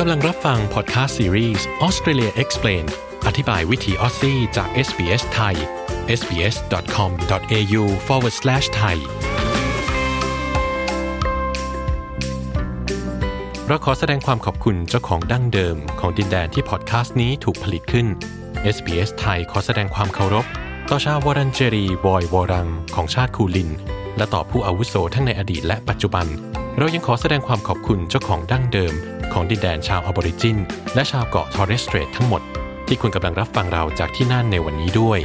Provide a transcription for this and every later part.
ณกำลังรับฟังพอดแคสต์ซีรีส์ Australia Explain อธิบายวิถีออสซี่จาก SBS ไทย sbs.com.au forward slash thai เราขอแสดงความขอบคุณเจ้าของดั้งเดิมของดินแดนที่พอดแคสต์นี้ถูกผลิตขึ้น SBS ไทยขอแสดงความเคารพ ต่อชาววอรันเจรีวอยวอรัง ของชาติคูลิน และต่อผู้อาวุโสทั้งในอดีตและปัจจุบัน เรายังขอแสดงความขอบคุณเจ้าของดั้งเดิม ของดินแดนชาวอบอริจิน และชาวเกาะทอร์เรสเตรททั้งหมด ที่คุณกำลังรับฟังเราจากที่นั่นในวันนี้ด้วย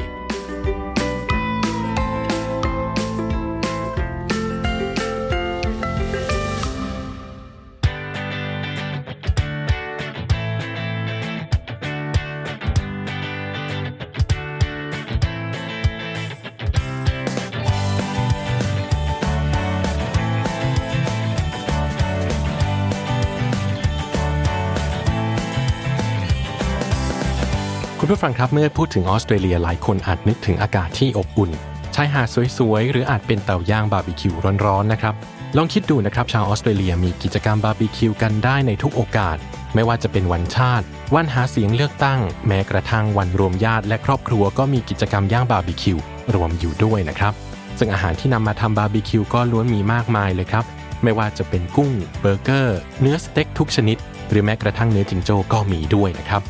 คุณผู้ฟังครับเมื่อพูดถึงออสเตรเลียหลายคนอาจนึกถึงอากาศที่อบอุ่นชายหาดสวยๆ หรืออาจเป็นเตาย่างบาร์บีคิวร้อนๆนะครับลองคิดดูนะครับชาวออสเตรเลียมีกิจกรรมบาร์บีคิวกันได้ในทุกโอกาส ไม่ว่าจะเป็นวันชาติ วันหาเสียงเลือกตั้ง แม้กระทั่งวันรวมญาติและครอบครัวก็มีกิจกรรมย่างบาร์บีคิวรวมอยู่ด้วยนะครับ ซึ่งอาหารที่นำมาทำบาร์บีคิวก็ล้วนมีมากมายเลยครับ ไม่ว่าจะเป็นกุ้งเบอร์เกอร์ เนื้อสเต็กทุกชนิด หรือแม้กระทั่งเนื้อจิงโจ้ก็มีด้วยนะครับ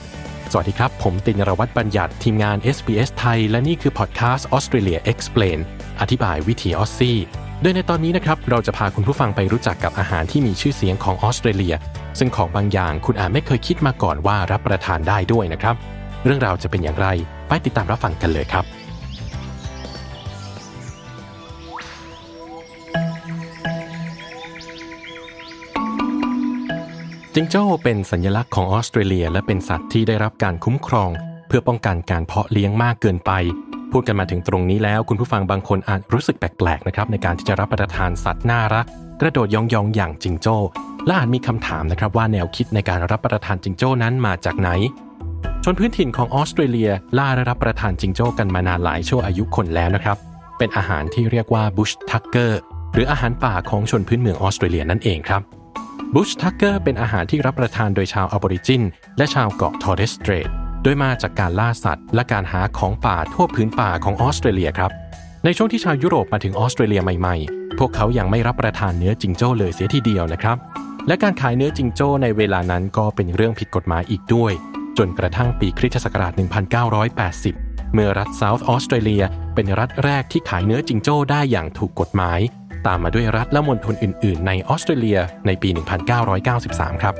วัสดีครับ ผมตินรวัตรบัญญัติทีมงาน SBS ไทย และนี่คือพอดแคสต์ Australia Explain อธิบายวิถีออสซี่โดยในตอนนี้นะครับ เราจะพาคุณผู้ฟังไปรู้จักกับอาหารที่มีชื่อเสียงของออสเตรเลีย ซึ่งของบางอย่างคุณอาจไม่เคยคิดมาก่อนว่ารับประทานได้ด้วยนะครับ เรื่องราวจะเป็นอย่างไร ไปติดตามรับฟังกันเลยครับ จิงโจ้เป็นสัญลักษณ์ของออสเตรเลีย และเป็นสัตว์ที่ได้รับการคุ้มครอง เพื่อป้องกันการเพาะเลี้ยงมากเกินไป พูดกันมาถึงตรงนี้แล้ว คุณผู้ฟังบางคนอาจรู้สึกแปลกๆนะครับในการที่จะรับประทานสัตว์น่ารัก กระโดดยองๆอย่างจิงโจ้ และอาจมีคำถามนะครับว่าแนวคิดในการรับประทานจิงโจ้นั้นมาจากไหน ชนพื้นถิ่นของออสเตรเลียล่าและรับประทานจิงโจ้กันมานานหลายชั่วอายุคนแล้วนะครับเป็นอาหารที่เรียกว่าบุชทักเกอร์หรืออาหารป่าของชนพื้นเมืองออสเตรเลียนั่นเองครับ bush tucker เป็นอาหารที่รับประทานโดยชาวอะบอริจิน และชาวเกาะทอร์เรสสเตรทโดยมาจากการล่าสัตว์ และการหาของป่าทั่วพื้นป่าของออสเตรเลียครับ ในช่วงที่ชาวยุโรปมาถึงออสเตรเลียใหม่ๆ พวกเขายังไม่รับประทานเนื้อจิงโจ้เลยเสียทีเดียวนะครับ และการขายเนื้อจิงโจ้ในเวลานั้นก็เป็นเรื่องผิดกฎหมายอีกด้วย จนกระทั่งปีคริสตศักราช 1980 เมื่อรัฐเซาท์ออสเตรเลียเป็นรัฐแรกที่ขายเนื้อจิงโจ้ได้อย่างถูกกฎหมาย ตามมาด้วยรัฐและมณฑลอื่น ๆ ในออสเตรเลียในปี 1993 ครับ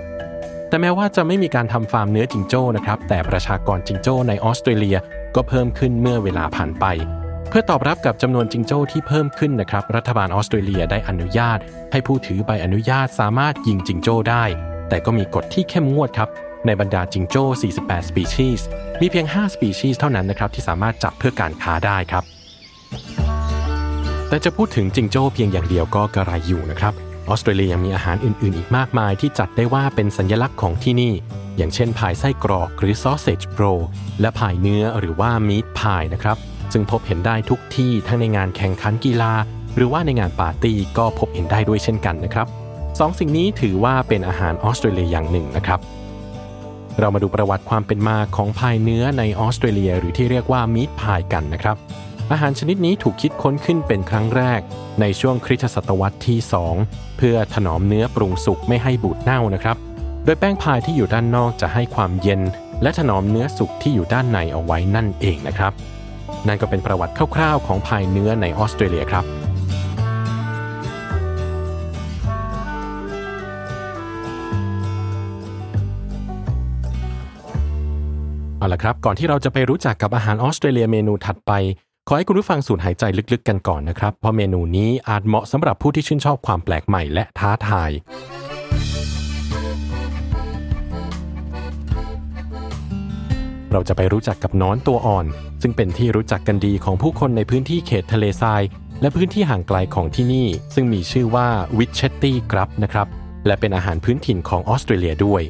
แต่แม้ว่าจะไม่มีการทำฟาร์มเนื้อจิงโจ้นะครับ แต่ประชากรจิงโจ้ในออสเตรเลียก็เพิ่มขึ้นเมื่อเวลาผ่านไป เพื่อตอบรับกับจำนวนจิงโจ้ที่เพิ่มขึ้นนะครับ รัฐบาลออสเตรเลียได้อนุญาต ให้ผู้ถือใบอนุญาตสามารถยิงจิงโจ้ได้ แต่ก็มีกฎที่เข้มงวดครับ ในบรรดาจิงโจ้ 48 สปีชีส์ มีเพียง 5 สปีชีส์เท่านั้นนะครับที่สามารถจับเพื่อการค้าได้ครับ แต่จะพูดถึงจิงโจ้เพียงอย่างเดียวก็กระไรอยู่นะครับ ออสเตรเลียยังมีอาหารอื่นๆ อีกมากมายที่จัดได้ว่าเป็นสัญลักษณ์ของที่นี่ อย่างเช่นพายไส้กรอกหรือ sausage roll และพายเนื้อหรือว่า meat pie นะครับ ซึ่งพบเห็นได้ทุกที่ทั้งในงานแข่งขันกีฬา หรือว่าในงานปาร์ตี้ก็พบเห็นได้ด้วยเช่นกันนะครับสองสิ่งนี้ถือว่าเป็นอาหารออสเตรเลียอย่างหนึ่งนะครับ เรามาดูประวัติความเป็นมาของพายเนื้อในออสเตรเลีย หรือที่เรียกว่ามีทพายกันนะครับ อาหารชนิดนี้ถูกคิดค้นขึ้นเป็นครั้งแรก ในช่วงคริสตศตวรรษที่ 2 เพื่อถนอมเนื้อปรุงสุกไม่ให้บูดเน่านะครับ โดยแป้งพายที่อยู่ด้านนอกจะให้ความเย็น และถนอมเนื้อสุกที่อยู่ด้านในเอาไว้นั่นเองนะครับ นั่นก็เป็นประวัติคร่าวๆ ของพายเนื้อในออสเตรเลียครับเอาละครับ ก่อนที่เราจะไปรู้จักกับอาหารออสเตรเลียเมนูถัดไป ขอให้คุณผู้ฟังสูดหายใจลึกๆกันก่อนนะครับ เพราะเมนูนี้อาจเหมาะสำหรับผู้ที่ชื่นชอบความแปลกใหม่และท้าทาย เราจะไปรู้จักกับน้อนตัวอ่อน ซึ่งเป็นที่รู้จักกันดีของผู้คนในพื้นที่เขตทะเลทราย และพื้นที่ห่างไกลของที่นี่ ซึ่งมีชื่อว่าวิชเชตตี้กรับนะครับ และเป็นอาหารพื้นถิ่นของออสเตรเลียด้วย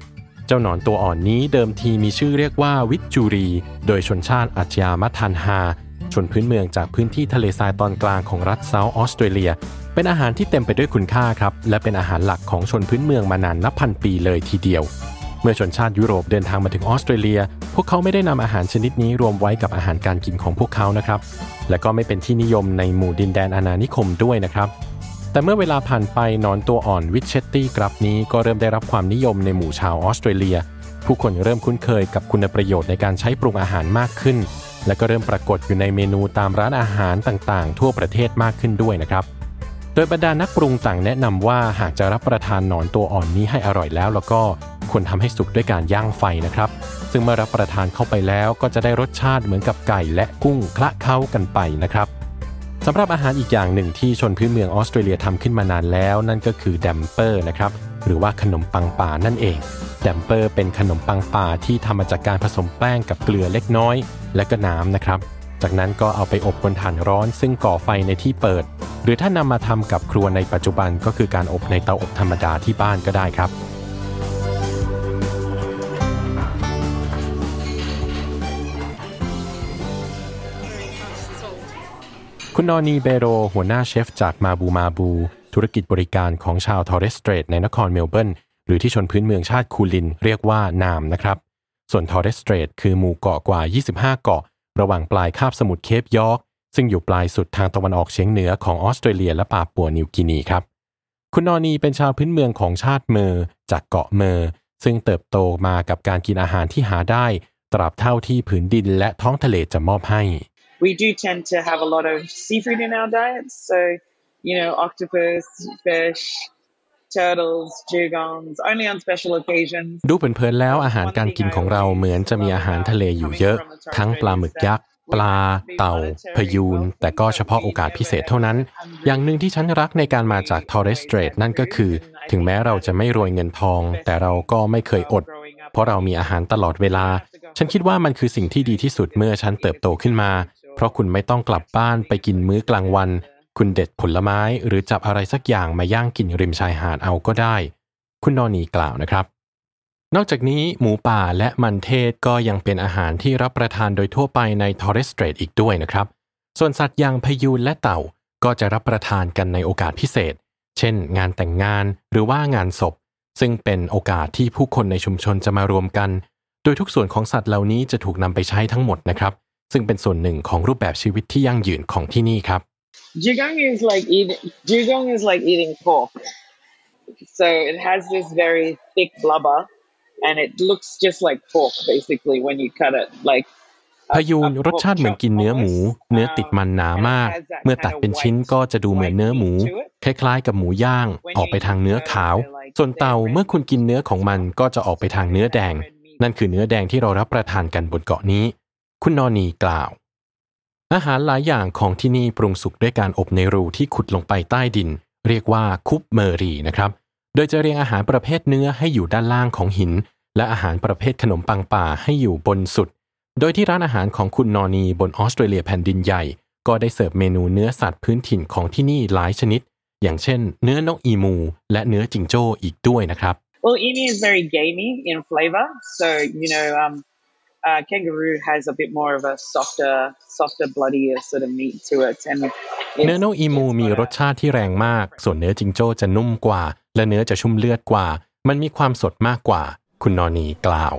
เจ้าหนอนตัวอ่อนนี้เดิมทีมีชื่อเรียกว่าวิจจูรี โดยชนชาติอัจยามัทันฮา ชนพื้นเมืองจากพื้นที่ทะเลทรายตอนกลางของรัฐเซาท์ออสเตรเลีย เป็นอาหารที่เต็มไปด้วยคุณค่าครับ และเป็นอาหารหลักของชนพื้นเมืองมานานนับพันปีเลยทีเดียว เมื่อชนชาติยุโรปเดินทางมาถึงออสเตรเลีย พวกเขาไม่ได้นำอาหารชนิดนี้รวมไว้กับอาหารการกินของพวกเขานะครับ และก็ไม่เป็นที่นิยมในหมู่ดินแดนอาณานิคมด้วยนะครับแต่เมื่อเวลาผ่านไปนอนตัวอ่อนวิชเชตตี้กรับนี้ก็เริ่มได้รับความนิยมในหมู่ชาวออสเตรเลีย ผู้คนเริ่มคุ้นเคยกับคุณประโยชน์ในการใช้ปรุงอาหารมากขึ้น และก็เริ่มปรากฏอยู่ในเมนูตามร้านอาหารต่างๆ ทั่วประเทศมากขึ้นด้วยนะครับ โดยบรรดานักปรุงต่างแนะนำว่าหากจะรับประทานหนอนตัวอ่อนนี้ให้อร่อยแล้ว แล้วก็ควรทำให้สุกด้วยการย่างไฟนะครับ ซึ่งเมื่อรับประทานเข้าไปแล้วก็จะได้รสชาติเหมือนกับไก่และกุ้งคละเข้ากันไปนะครับสำหรับอาหารอีกอย่างหนึ่งที่ชนพื้นเมืองออสเตรเลียทำขึ้นมานานแล้ว นั่นก็คือแดมเปอร์นะครับ หรือว่าขนมปังป่านั่นเองแดมเปอร์เป็นขนมปังป่าที่ทำมาจากการผสมแป้งกับเกลือเล็กน้อย และก็น้ำนะครับ จากนั้นก็เอาไปอบบนถ่านร้อน ซึ่งก่อไฟในที่เปิด หรือถ้านำมาทำกับครัวในปัจจุบันก็คือการอบในเตาอบธรรมดาที่บ้านก็ได้ครับคุณนอนีเบโร หัวหน้าเชฟจากมาบูมาบู ธุรกิจบริการของชาวทอร์เรสสเตรทในนครเมลเบิร์นหรือที่ชนพื้นเมืองชาติคูลินเรียกว่านาร์มนะครับ ส่วนทอร์เรสสเตรทคือหมู่เกาะกว่า 25 เกาะ ระหว่างปลายคาบสมุทรเคปยอร์กซึ่งอยู่ปลายสุดทางตะวันออกเฉียงเหนือของออสเตรเลียและปาปัวนิวกินีครับ คุณนอนีเป็นชาวพื้นเมืองของชาติเมอร์จากเกาะเมอร์ซึ่งเติบโตมากับการกินอาหารที่หาได้ ตราบเท่าที่ผืนดินและท้องทะเลจะมอบให้ we do tend to have a lot of seafood in our diets. So, you know, octopus, fish, turtles, dugongs, only on special occasions. ดูเผินๆแล้วอาหารการกินของเราเหมือนจะมีอาหารทะเลอยู่เยอะ ทั้งปลาหมึกยักษ์ปลา เต่า พยูน แต่ก็เฉพาะโอกาสพิเศษเท่านั้น อย่างหนึ่งที่ฉันรักในการมาจากทอร์เรสเตรทนั่นก็คือ ถึงแม้เราจะไม่รวยเงินทอง แต่เราก็ไม่เคยอด เพราะเรามีอาหารตลอดเวลา ฉันคิดว่ามันคือสิ่งที่ดีที่สุดเมื่อฉันเติบโตขึ้นมา เพราะคุณไม่ต้องกลับบ้านไปกินมื้อกลางวัน คุณเด็ดผลไม้หรือจับอะไรสักอย่างมาย่างกินริมชายหาดเอาก็ได้ คุณนอนีกล่าวนะครับ นอกจากนี้หมูป่าและมันเทศก็ยังเป็นอาหารที่รับประทานโดยทั่วไปในทอร์เรสเตรทอีกด้วยนะครับ ส่วนสัตว์อย่างพยูนและเต่าก็จะรับประทานกันในโอกาสพิเศษ เช่น งานแต่งงานหรือว่างานศพ ซึ่งเป็นโอกาสที่ผู้คนในชุมชนจะมารวมกัน โดยทุกส่วนของสัตว์เหล่านี้จะถูกนำไปใช้ทั้งหมดนะครับ ซึ่งเป็นส่วนหนึ่งของรูปแบบชีวิตที่ยั่งยืนของที่นี่ครับ Dugong is like eating dugong is like eating pork so it has this very thick blubber and it looks just like pork basically when you cut it like พยูนรสชาติเหมือนกินเนื้อหมู เนื้อติดมันหนามาก เมื่อตัดเป็นชิ้นก็จะดูเหมือนเนื้อหมู คล้ายๆ กับหมูย่าง ออกไปทางเนื้อขาว ส่วนเต่าเมื่อคุณกินเนื้อของมันก็จะออกไปทางเนื้อแดง นั่นคือเนื้อแดงที่เรารับประทานกันบนเกาะนี้ คุณนอนีกล่าว อาหารหลายอย่างของที่นี่ปรุงสุกด้วยการอบในรูที่ขุดลงไปใต้ดิน เรียกว่าคุปเมอรีนะครับ โดยจะเรียงอาหารประเภทเนื้อให้อยู่ด้านล่างของหิน และอาหารประเภทขนมปังป่าให้อยู่บนสุด โดยที่ร้านอาหารของคุณนอนีบนออสเตรเลียแผ่นดินใหญ่ ก็ได้เสิร์ฟเมนูเนื้อสัตว์พื้นถิ่นของที่นี่หลายชนิด อย่างเช่น เนื้อนกอีมู และเนื้อจิงโจ้อีกด้วยนะครับ Well, emu is very gamey in flavor, so you know um, uh, kangaroo has a bit more of a softer, softer, bloodier sort of meat to it. And เนื้อนกอีมูมีรสชาติที่แรงมาก ส่วนเนื้อจิงโจ้จะนุ่มกว่า และเนื้อจะชุ่มเลือดกว่า มันมีความสดมากกว่า คุณนอนีกล่าว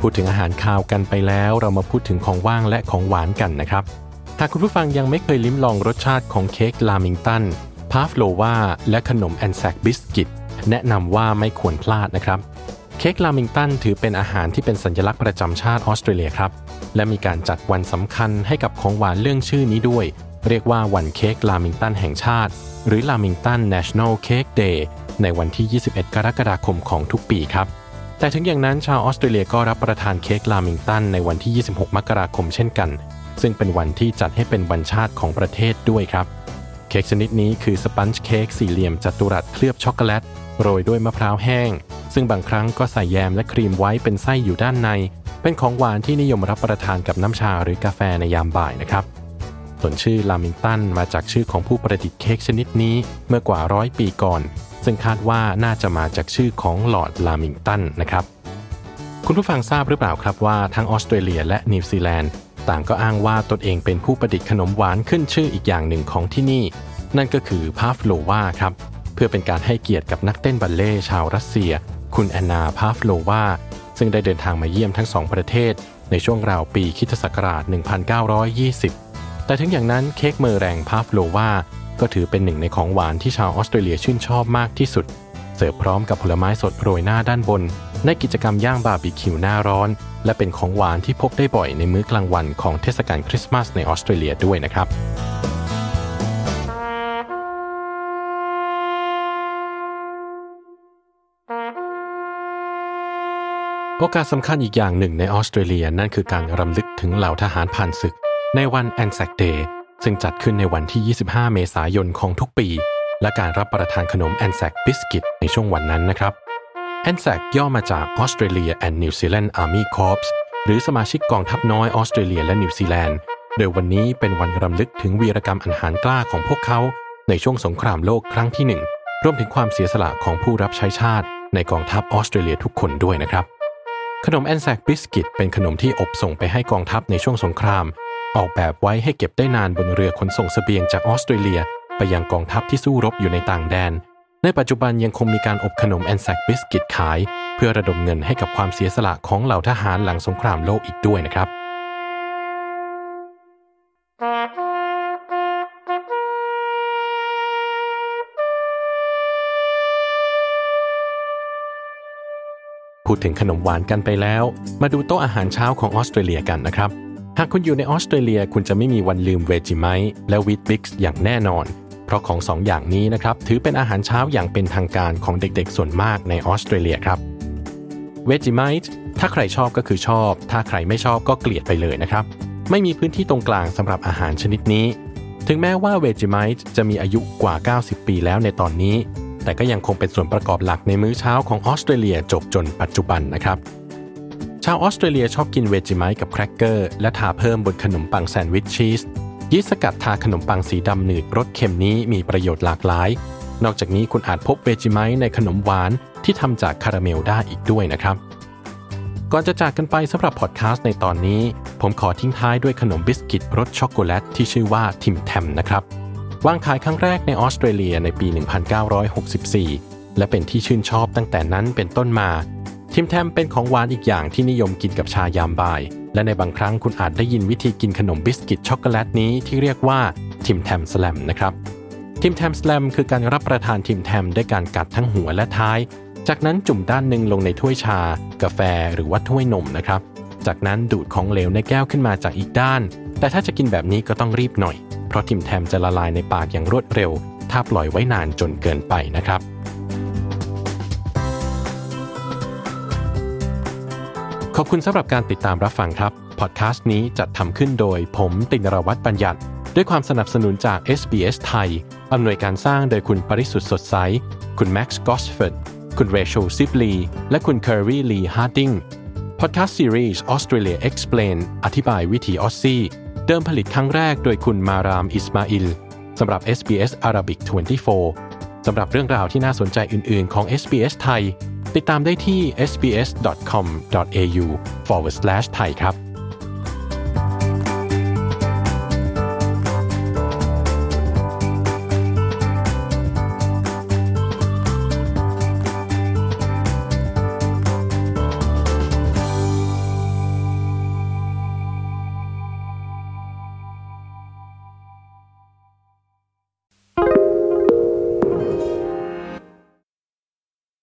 พูดถึงอาหารคาวกันไปแล้ว เรามาพูดถึงของว่างและของหวานกันนะครับ หากคุณผู้ฟังยังไม่เคยลิ้มลองรสชาติของเค้กลามิงตัน พาฟโลวาและขนมแอนแซกบิสกิต แนะนำว่าไม่ควรพลาดนะครับ เค้กลามิงตันถือเป็นอาหารที่เป็นสัญลักษณ์ประจำชาติออสเตรเลียครับ และมีการจัดวันสำคัญให้กับของหวานเลื่องชื่อนี้ด้วย เรียกว่าวันเค้กลามิงตันแห่งชาติ หรือลามิงตัน National Cake Day ในวันที่ 21 กรกฎาคมของทุกปีครับ แต่ถึงอย่างนั้นชาวออสเตรเลียก็รับประทานเค้กลามิงตันในวันที่ 26 มกราคมเช่นกัน ซึ่งเป็นวันที่จัดให้เป็นวันชาติของประเทศด้วยครับ เค้กชนิดนี้คือ sponge cake สี่เหลี่ยมจัตุรัสเคลือบช็อกโกแลต โรยด้วยมะพร้าวแห้ง ซึ่งบางครั้งก็ใส่แยมและครีมไว้เป็นไส้อยู่ด้านใน เป็นของหวานที่นิยมรับประทานกับน้ำชาหรือกาแฟในยามบ่ายนะครับส่วนชื่อลามิงตันมาจากชื่อของผู้ประดิษฐ์เค้กชนิดนี้เมื่อกว่าร้อยปีก่อน ซึ่งคาดว่าน่าจะมาจากชื่อของลอร์ดลามิงตันนะครับคุณผู้ฟังทราบหรือเปล่าครับว่าทั้งออสเตรเลียและนิวซีแลนด์ต่างก็อ้างว่าตนเองเป็นผู้ประดิษฐ์ขนมหวานขึ้นชื่ออีกอย่างหนึ่งของที่นี่ นั่นก็คือพาฟโลวาครับ เพื่อเป็นการให้เกียรติกับนักเต้นบัลเลต์ชาวรัสเซีย คุณแอนนาพาฟโลวาซึ่งได้เดินทางมาเยี่ยมทั้งสองประเทศ ในช่วงราวปีคริสต์ศักราช 1920 แต่ถึงอย่างนั้นเค้กเมอร์แรงพาฟโลวาก็ถือเป็นหนึ่งในของหวานที่ชาวออสเตรเลียชื่นชอบมากที่สุด เสิร์ฟพร้อมกับผลไม้สดโรยหน้าด้านบน ในกิจกรรมย่างบาร์บีคิวหน้าร้อน และเป็นของหวานที่พบได้บ่อยในมื้อกลางวันของเทศกาลคริสต์มาสในออสเตรเลียด้วยนะครับ โอกาสสำคัญอีกอย่างหนึ่งในออสเตรเลียนั่นคือการรำลึกถึงเหล่าทหารผ่านศึก ในวันแอนแซก Day ซึ่งจัดขึ้นในวันที่ 25 เมษายนของทุกปี และการรับประทานขนมแอนแซกบิสกิตในช่วงวันนั้นนะครับแอนแซกย่อมาจาก Australia and New Zealand Army Corps หรือสมาชิกกองทัพน้อยออสเตรเลียและนิวซีแลนด์โดยวันนี้เป็นวันรำลึกถึงวีรกรรมอันหาญกล้าของพวกเขา ในช่วงสงครามโลกครั้งที่หนึ่งรวมถึงความเสียสละของผู้รับใช้ชาติในกองทัพออสเตรเลียทุกคนด้วยนะครับ ขนมแอนแซกบิสกิตเป็นขนมที่อบส่งไปให้กองทัพในช่วงสงคราม ออกแบบไว้ให้เก็บได้นานบนเรือขนส่งเสบียงจากออสเตรเลีย ไปยังกองทัพที่สู้รบอยู่ในต่างแดน ในปัจจุบันยังคงมีการอบขนมแอนแซกบิสกิตขาย เพื่อระดมเงินให้กับความเสียสละของเหล่าทหารหลังสงครามโลกอีกด้วยนะครับ ดถึงขนมหวานกันไปแล้ว มาดูโต๊ะอาหารเช้าของออสเตรเลียกันนะครับ หากคุณอยู่ในออสเตรเลียคุณจะไม่มีวันลืมเวจิไมต์และวิตบิกส์อย่างแน่นอน เพราะของสองอย่างนี้นะครับถือเป็นอาหารเช้าอย่างเป็นทางการของเด็กๆ ส่วนมากในออสเตรเลียครับเวจิไมต์ถ้าใครชอบก็คือชอบ ถ้าใครไม่ชอบก็เกลียดไปเลยนะครับ ไม่มีพื้นที่ตรงกลางสำหรับอาหารชนิดนี้ ถึงแม้ว่าเวจิไมต์จะมีอายุกว่า 90 ปีแล้วในตอนนี้ แต่ก็ยังคงเป็นส่วนประกอบหลักในมื้อเช้าของออสเตรเลียจวบจนปัจจุบันนะครับ ชาวออสเตรเลียชอบกิน Vegemite กับแครกเกอร์และทาเพิ่มบนขนมปังแซนด์วิชชีสยีสต์สกัดทาขนมปังสีดำหนืดรสเค็มนี้มีประโยชน์หลากหลาย นอกจากนี้คุณอาจพบ Vegemite ในขนมหวานที่ทำจากคาราเมลได้อีกด้วยนะครับก่อนจะจากกันไปสำหรับพอดแคสต์ในตอนนี้ ผมขอทิ้งท้ายด้วยขนมบิสกิตรสช็อกโกแลตที่ชื่อว่า Tim Tam นะครับ วางขายครั้งแรกในออสเตรเลียในปี 1964 และเป็นที่ชื่นชอบตั้งแต่นั้นเป็นต้นมา Tim Tam เป็นของหวานอีกอย่างที่นิยมกินกับชายามบ่าย และในบางครั้งคุณอาจได้ยินวิธีกินขนมบิสกิตช็อกโกแลตนี้ที่เรียกว่า Tim Tam Slam นะครับ Tim Tam Slam คือการรับประทาน Tim Tam ด้วยการกัดทั้งหัวและท้าย จากนั้นจุ่มด้านหนึ่งลงในถ้วยชา กาแฟหรือว่าถ้วยนมนะครับ จากนั้นดูดของเหลวในแก้วขึ้นมาจากอีกด้าน แต่ถ้าจะกินแบบนี้ก็ต้องรีบหน่อย เพราะ Tim Tam จะละลายในปากอย่างรวดเร็ว ถ้าปล่อยไว้นานจนเกินไปนะครับ ขอบคุณสำหรับการติดตามรับฟังครับ พอดแคสต์นี้จัดทำขึ้นโดยผมตินรวัตรบัญญัติ ด้วยความสนับสนุนจาก SBS ไทยอำนวยการสร้างโดยคุณปริสุทธ์สดใส คุณแม็กซ์กอสเฟอร์ดคุณเรเชลซิปลี และคุณเคอร์รีลีฮาร์ดิงพอดแคสต์ซีรีส์ Australia Explain อธิบายวิถีออสซี่ เดิมผลิตครั้งแรกโดยคุณมารามอิสมาอิลสำหรับ SBS Arabic 24 สำหรับเรื่องราวที่น่าสนใจอื่น ๆ ของ SBS ไทย ติดตามได้ที่ sbs.com.au forward slash ไทยครับ